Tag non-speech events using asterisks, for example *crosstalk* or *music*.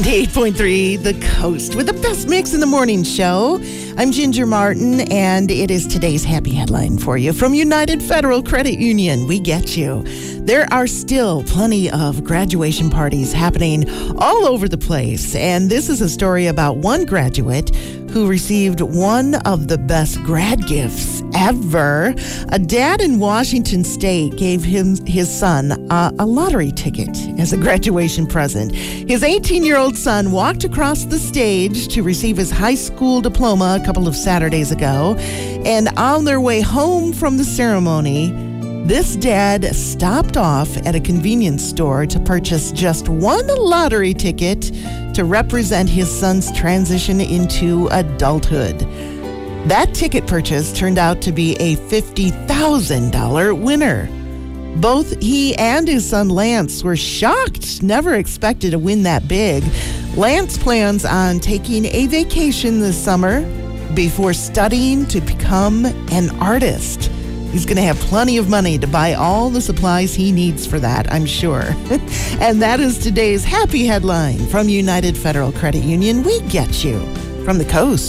98.3 The Coast with the best mix in the morning show. I'm Ginger Martin, and it is today's happy headline for you from United Federal Credit Union. We get you. There are still plenty of graduation parties happening all over the place, and this is a story about one graduate who received one of the best grad gifts ever. A dad in Washington state gave him his son a, a lottery ticket as a *laughs* graduation present. His 18 year old son walked across the stage to receive his high school diploma a couple of Saturdays ago. And on their way home from the ceremony, this dad stopped off at a convenience store to purchase just one lottery ticket to represent his son's transition into adulthood. That ticket purchase turned out to be a $50,000 winner. Both he and his son Lance were shocked, never expected to win that big. Lance plans on taking a vacation this summer before studying to become an artist. He's going to have plenty of money to buy all the supplies he needs for that, I'm sure. *laughs* and that is today's happy headline from United Federal Credit Union. We get you from the coast.